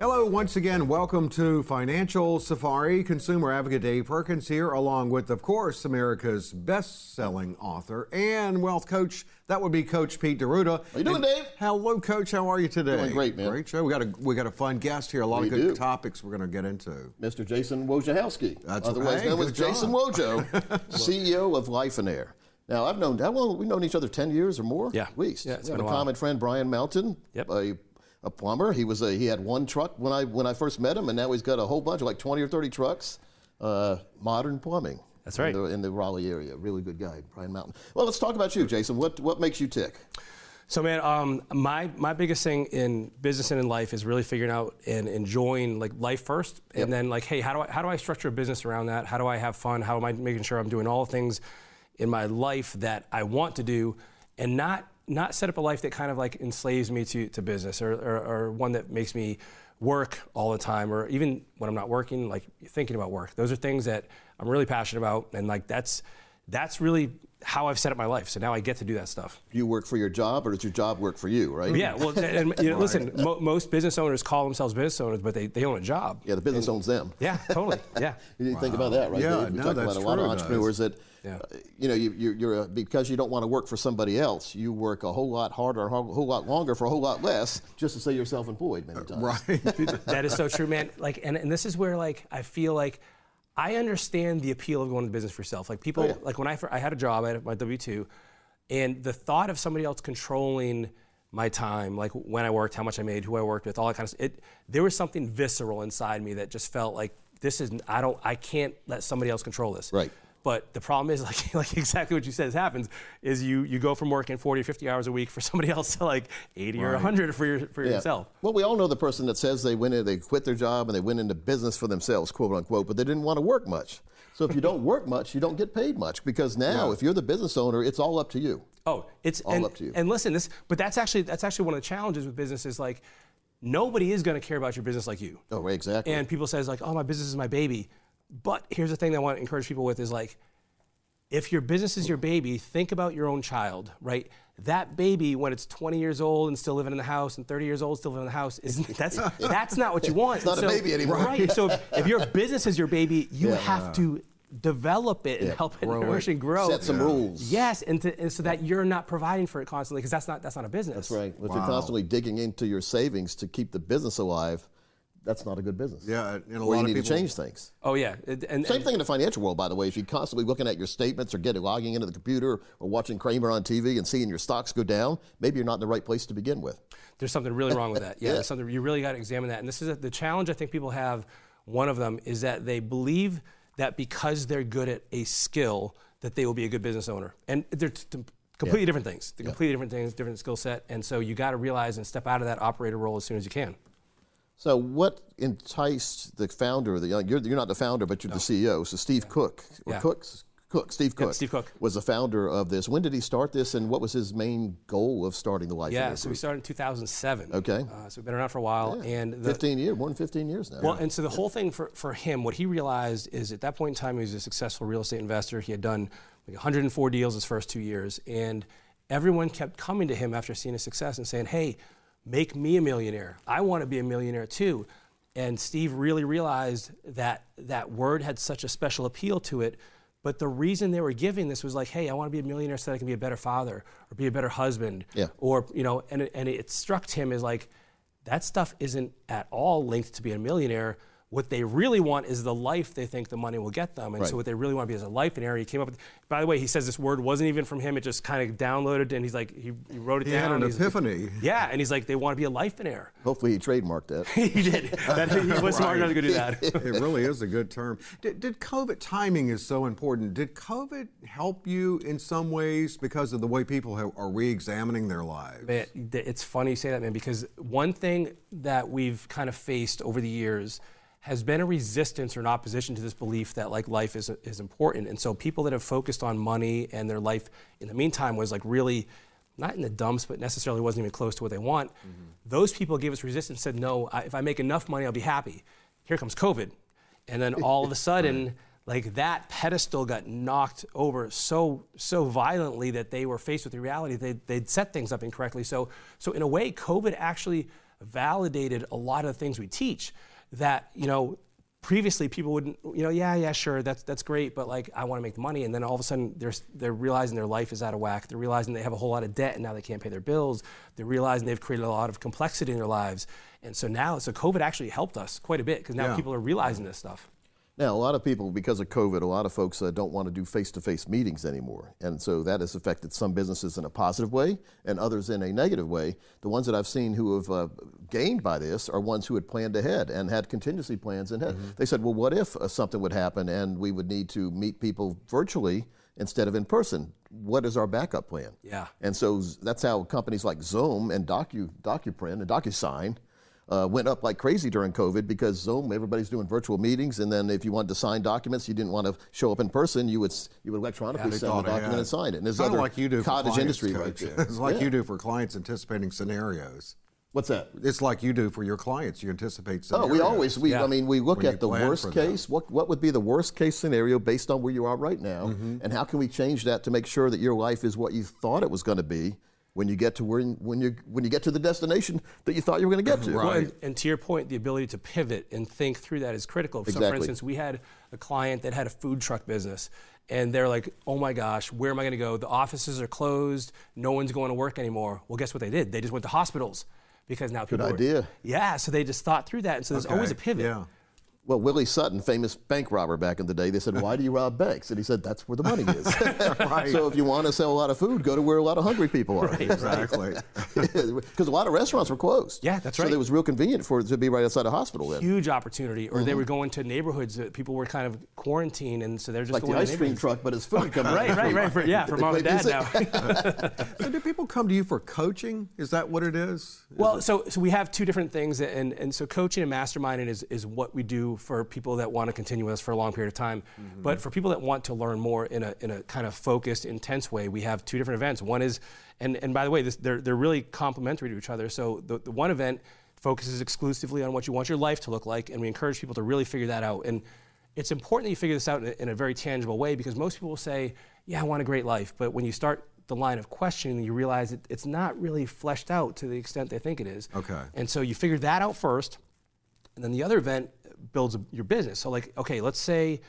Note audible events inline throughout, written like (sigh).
Hello, once again. Welcome to Financial Safari. Consumer advocate Dave Perkins here, along with, of course, America's best-selling author and wealth coach. That would be Coach Pete D'Arruda. How you doing, And- Dave? Hello, Coach. How are you today? Doing great, man. Great show. We got a we got a fun guest here. A lot We of good do. topics we're going to get into. Mr. Jason Wojciechowski, That's otherwise right. known as Jason Wojo, (laughs) (laughs) CEO of Lifeonaire. Now, I've known how long? We've known each other ten years or more. Yeah. at least. Yeah, it's we have been a a while. common friend, Brian Melton, Yep. A, a plumber. He was a he had one truck when I when I first met him, and now he's got a whole bunch of like twenty or thirty trucks. Uh, modern plumbing. That's right. In the, in the Raleigh area, really good guy, Brian Mountain. Well, let's talk about you, Jason. What what makes you tick? So, man, um, my my biggest thing in business and in life is really figuring out and enjoying like life first, and Yep. then like, hey, how do I how do I structure a business around that? How do I have fun? How am I making sure I'm doing all the things in my life that I want to do, and not not set up a life that kind of like enslaves me to to business or or, or one that makes me work all the time or even when I'm not working, like thinking about work. Those are things that I'm really passionate about, and like that's that's really how I've set up my life. So now I get to do that stuff. Do you work for your job, or does your job work for you? Right? Yeah, well, (laughs) and, you know, listen, mo- most business owners call themselves business owners, but they, they own a job. Yeah, the business owns them. Yeah, totally. Yeah. (laughs) You didn't think about that, right? Yeah, We no, talk that's about a lot of true, guys. entrepreneurs that, Yeah. uh, you know, you, you're, you're a, because you don't want to work for somebody else, you work a whole lot harder, a whole, whole lot longer for a whole lot less, just to say you're self-employed many times. Right. (laughs) that is so true, man. Like, and, and this is where like I feel like I understand the appeal of going to business for yourself. Like people, Oh, yeah. like when I I had a job, I had my W two, and the thought of somebody else controlling my time, like when I worked, how much I made, who I worked with, all that kind of stuff. It, there was something visceral inside me that just felt like this is I don't I can't let somebody else control this. Right. But the problem is, (laughs) like, like exactly what you said happens, is you you go from working 40 or 50 hours a week for somebody (laughs) else to like 80 or 100 for your for Yeah. yourself. Well, we all know the person that says they went in, they quit their job and they went into business for themselves, quote unquote, but they didn't want to work much. So if you don't work much, you don't get paid much because now, if you're the business owner, it's all up to you. Oh, it's All and, up to you. And listen, this, but that's actually that's actually one of the challenges with business is like nobody is going to care about your business like you. Oh, right, exactly. And people says like, oh, my business is my baby. But here's the thing that I want to encourage people with is like, if your business is your baby, think about your own child, right? That baby, when it's 20 years old and still living in the house, and 30 years old still living in the house, is (laughs) that's (laughs) that's not what you want. It's not a baby anymore. right? So if, if your business is your baby, you Yeah. have to develop it and Yeah. help it Grow nourish it. and grow. Set some rules. Yes, and, to, and so that you're not providing for it constantly because that's not that's not a business. That's right. If you're constantly digging into your savings to keep the business alive, that's not a good business. Yeah, and a or lot you of need people- to change things. Oh yeah, and, and Same and- thing in the financial world, by the way. If you're constantly looking at your statements or getting logging into the computer or watching Cramer on TV and seeing your stocks go down, maybe you're not in the right place to begin with. There's something really wrong with that. (laughs) Yeah, Yeah. there's something you really got to examine that. And this is a, the challenge I think people have. One of them is that they believe that because they're good at a skill, that they will be a good business owner, and they're t- t- completely different things. They're completely different things, different skill set. And so you got to realize and step out of that operator role as soon as you can. So, what enticed the founder? of The you're, you're not the founder, but you're the CEO. So, Steve Cook or Yeah. Cook's Cook, Steve Cook, Steve Cook. was the founder of this. When did he start this, and what was his main goal of starting the Life? Yeah, so we started in 2007. Okay. Uh, so we've been around for a while, and the, 15 years, more than 15 years now. Well, and so the whole thing for, for him, what he realized is at that point in time, he was a successful real estate investor. He had done like 104 deals his first two years. And everyone kept coming to him after seeing his success and saying, hey, make me a millionaire. I want to be a millionaire too. And Steve really realized that that word had such a special appeal to it. But the reason they were giving this was like, hey, I want to be a millionaire so that I can be a better father or be a better husband. Yeah. Or, you know, and it, and it struck him as like, that stuff isn't at all linked to being a millionaire. What they really want is the life they think the money will get them. And Right. so what they really want to be is a life in area. He came up with, by the way, he says this word wasn't even from him. It just kind of downloaded and he's like, he, he wrote it He down. had an epiphany. Yeah. And he's like, they want to be a Lifeonaire. Hopefully, he trademarked that. (laughs) he did. That, he was smart enough to go do that. (laughs) (laughs) it really is a good term. Did, did COVID timing is so important? Did COVID help you in some ways because of the way people have, are re-examining their lives? Man, it's funny you say that, man, because one thing that we've kind of faced over the years has been a resistance or an opposition to this belief that like life is, is important. And so people that have focused on money and their life in the meantime was like really not in the dumps, but necessarily wasn't even close to what they want. Mm-hmm. Those people gave us resistance, said, no, I, if I make enough money, I'll be happy. Here comes COVID. And then all of a (laughs) sudden, like that pedestal got knocked over so so violently that they were faced with the reality they, they'd set things up incorrectly. So so in a way, COVID actually validated a lot of the things we teach. That you know previously people wouldn't you know yeah yeah sure that's that's great but like I want to make the money and then all of a sudden they're they're realizing their life is out of whack. They're realizing they have a whole lot of debt and now they can't pay their bills. They're realizing they've created a lot of complexity in their lives. And so now so COVID actually helped us quite a bit because now Yeah. people are realizing this stuff. Now, a lot of people, because of COVID, a lot of folks uh, don't want to do face to face meetings anymore. And so that has affected some businesses in a positive way and others in a negative way. The ones that I've seen who have uh, gained by this are ones who had planned ahead and had contingency plans in head. They said, well, what if uh, something would happen and we would need to meet people virtually instead of in person? What is our backup plan? Yeah. And so that's how companies like Zoom and Docu, DocuPrint and DocuSign uh, went up like crazy during COVID because Zoom, everybody's doing virtual meetings, and then if you wanted to sign documents, you didn't want to show up in person, you would you would electronically They send the document ahead. and sign it. And there's other like you do for cottage clients, industry right there. (laughs) It's like Yeah. you do for clients anticipating scenarios. What's that? It's like you do for your clients. You anticipate Scenarios. Oh, we always we Yeah. I mean we look When at the plan for worst them. case. What what would be the worst case scenario based on where you are right now, Mm-hmm. and how can we change that to make sure that your life is what you thought it was going to be when you get to where when you when you get to the destination that you thought you were going to get to. Well, Right. and, and to your point, the ability to pivot and think through that is critical. Exactly. So, for instance, we had a client that had a food truck business, and they're like, "Oh my gosh, where am I going to go? The offices are closed. No one's going to work anymore." Well, guess what they did? They just went to hospitals because now people. were- idea. yeah, so they just thought through that, and so there's always a pivot. Yeah. Well, Willie Sutton, famous bank robber back in the day, they said, Why do you rob banks? And he said, That's where the money is. (laughs) So if you want to sell a lot of food, go to where a lot of hungry people are. Exactly. (laughs) Because a lot of restaurants were closed. Yeah, that's right. So it was real convenient for it to be right outside a hospital then. Huge opportunity, or they Mm-hmm. were going to neighborhoods that people were kind of quarantined, and so they're just Like going the to ice cream truck, but it's food (laughs) coming Right, out. right, right. For, yeah, for They mom and dad now. so do people come to you for coaching? Is that what it is? Well, so so we have two different things, and and so coaching and masterminding is is what we do for people that want to continue with us for a long period of time. Mm-hmm. But for people that want to learn more in a in a kind of focused, intense way, we have two different events. One is, and and by the way, this, they're they're really complementary to each other. So the the one event focuses exclusively on what you want your life to look like, and we encourage people to really figure that out. And it's important that you figure this out in a, in a very tangible way because most people will say, "Yeah, I want a great life," but when you start the line of questioning, you realize it, it's not really fleshed out to the extent they think it is. Okay. And so you figure that out first, and then the other event builds your business. So, like, okay, let's say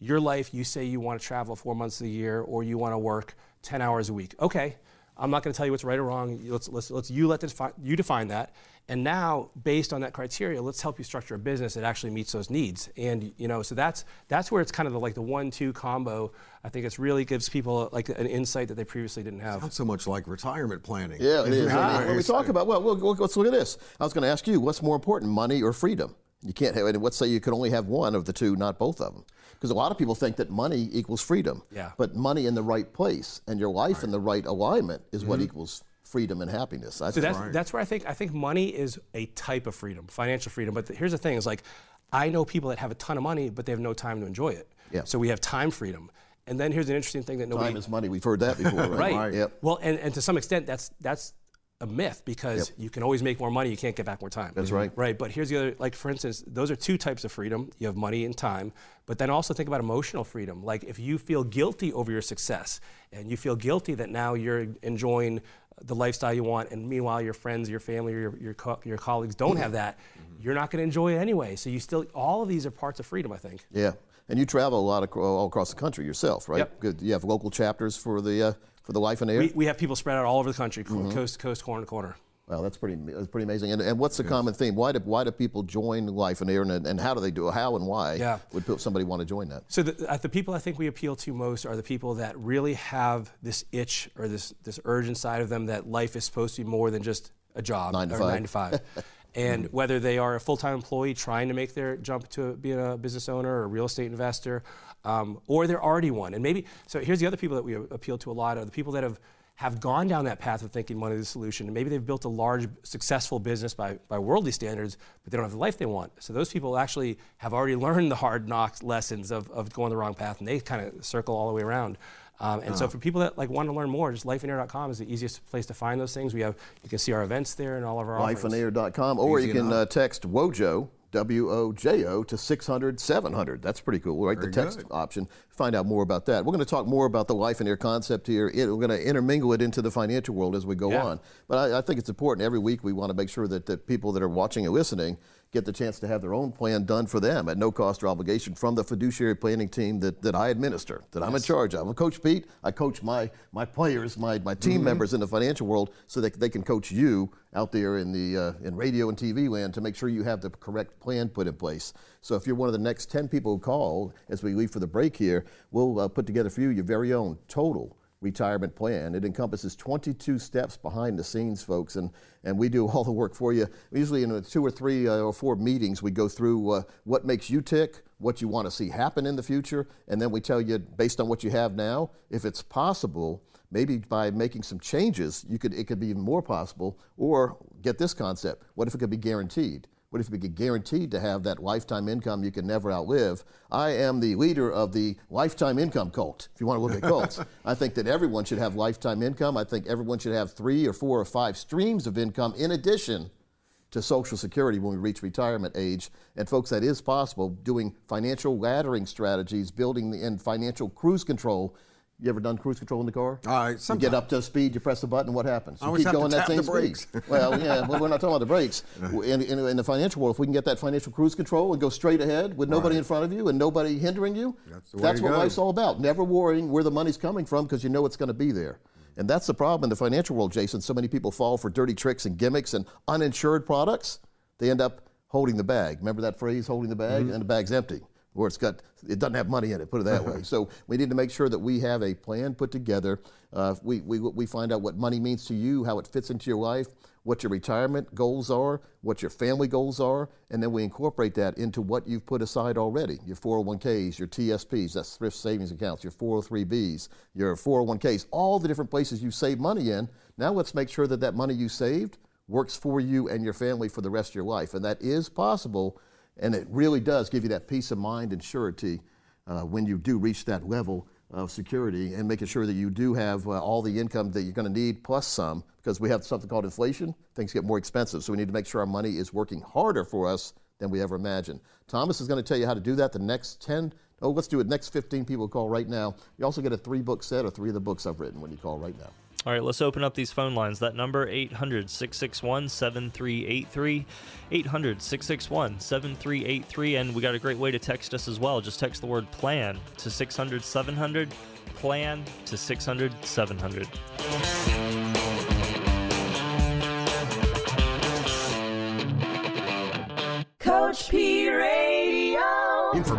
your life, you say you want to travel four months a year or you want to work 10 hours a week. Okay, I'm not going to tell you what's right or wrong. Let's, let's, let's you let defi- you define that. And now, based on that criteria, let's help you structure a business that actually meets those needs. And you know, so that's that's where it's kind of the, like the one-two combo. I think it's really gives people like an insight that they previously didn't have. Not so much like retirement planning. Yeah, it is. In I mean, we talk about, well, well, well, let's look at this. I was going to ask you, what's more important, money or freedom? You can't have, and let's say you can only have one of the two, not both of them. Because a lot of people think that money equals freedom. Yeah. But money in the right place and your life in the right alignment is Mm-hmm. what equals freedom and happiness. I So that's that's where I think I think money is a type of freedom, financial freedom. But the, here's the thing: is like I know people that have a ton of money, but they have no time to enjoy it. Yeah. So we have time freedom. And then here's an interesting thing that nobody Time is money. We've heard that before, (laughs) right? right. Yep. Well, and, and to some extent, that's that's a myth because you can always make more money, you can't get back more time. That's right. Right. But here's the other, like for instance, those are two types of freedom. You have money and time, but then also think about emotional freedom. Like if you feel guilty over your success and you feel guilty that now you're enjoying the lifestyle you want, and meanwhile your friends, your family, your your, co- your colleagues don't have that, you're not going to enjoy it anyway. So you still, all of these are parts of freedom, I think. Yeah. And you travel a lot acro- all across the country yourself, right? Yep. Good. You have local chapters for the uh, for the Lifeonaire. We, we have people spread out all over the country, Mm-hmm. coast to coast, corner to corner. Well, that's pretty that's pretty amazing. And, and what's the yes. common theme? Why do why do people join Life and, Air, and and how do they do it? How and why yeah. would somebody want to join that? So the, uh, the people I think we appeal to most are the people that really have this itch or this this urge inside of them that life is supposed to be more than just a job nine to or five. nine to five. (laughs) and whether they are a full-time employee trying to make their jump to being a business owner or a real estate investor, um, or they're already one. And maybe so. Here's the other people that we appeal to a lot are the people that have have gone down that path of thinking money is the solution. And maybe they've built a large, successful business by, by worldly standards, but they don't have the life they want. So those people actually have already (laughs) learned the hard knocks lessons of, of going the wrong path, and they kind of circle all the way around. Um, and uh-huh. so for people that like want to learn more, just lifeonaire.com is the easiest place to find those things. We have you can see our events there and all of our lifeonaire.com, or Easy you can uh, text WOJO W O J O to 600 700. That's pretty cool, right? Very the text good. option. Find out more about that. We're going to talk more about the Lifeonaire concept here. It, we're going to intermingle it into the financial world as we go yeah. on. But I, I, think it's important every week we want to make sure that the people that are watching and listening get the chance to have their own plan done for them at no cost or obligation from the fiduciary planning team that, that I administer, that yes. I'm in charge of. I'm Coach Pete. I coach my, my players, my, my team mm-hmm. members in the financial world so that they can coach you out there in, the, uh, in radio and TV land to make sure you have the correct plan put in place. So if you're one of the next 10 people who call as we leave for the break here, we'll uh, put together for you your very own total retirement plan. It encompasses 22 steps behind the scenes, folks, and, and we do (laughs) all the work for you. Usually in two or three uh, or four meetings, we go through uh, what makes you tick, what you want to see happen in the future, and then we tell you, based on what you have now, if it's possible, maybe by making some changes, you could, it could be even more possible, or get this concept, what if it could be guaranteed? What if you get guaranteed to have that lifetime income you can never outlive? I am the leader of the lifetime income cult, if you want to look at cults. (laughs) I think that everyone should have lifetime income. I think everyone should have three or four or five streams of income in addition to Social Security when we reach retirement age. And folks, that is possible doing financial laddering strategies, building in financial cruise control you ever done cruise control in the car? All right, sometimes. You get up to speed, you press the button, what happens? You keep going that same speed. (laughs) well, yeah, well, we're not talking about the brakes. (laughs) In, in, in, the financial world, if we can get that financial cruise control and go straight ahead with nobody right. in front of you and nobody hindering you, that's, that's what go. life's all about. Never worrying where the money's coming from because you know it's going to be there. And that's the problem in the financial world, Jason. So many people fall for dirty tricks and gimmicks and uninsured products. They end up holding the bag. Remember that phrase, holding the bag? Mm-hmm. And the bag's empty or it's got it doesn't have money in it. Put it that way. (laughs) So we need to make sure that we have a plan put together. Uh, we, we we find out what money means to you, how it fits into your life, what your retirement goals are, what your family goals are, and then we incorporate that into what you've put aside already. Your 401ks, your TSPs, that's thrift savings accounts, your 403bs, your 401ks, all the different places you save money in. Now let's make sure that that money you saved works for you and your family for the rest of your life, and that is possible and it really does give you that peace of mind and surety uh, when you do reach that level of security and making sure that you do have uh, all the income that you're going to need plus some because we have something called inflation. Things get more expensive. So we need to make sure our money is working harder for us than we ever imagined. Thomas is going to tell you how to do that the next 10, oh, let's do it. Next 15 people call right now. You also get a three book set or three of the books I've written when you call right now. All right, let's open up these phone lines. That number 800-661-7383, 800-661-7383 and we got a great way to text us as well. Just text the word plan to 600 700, plan to 600 700.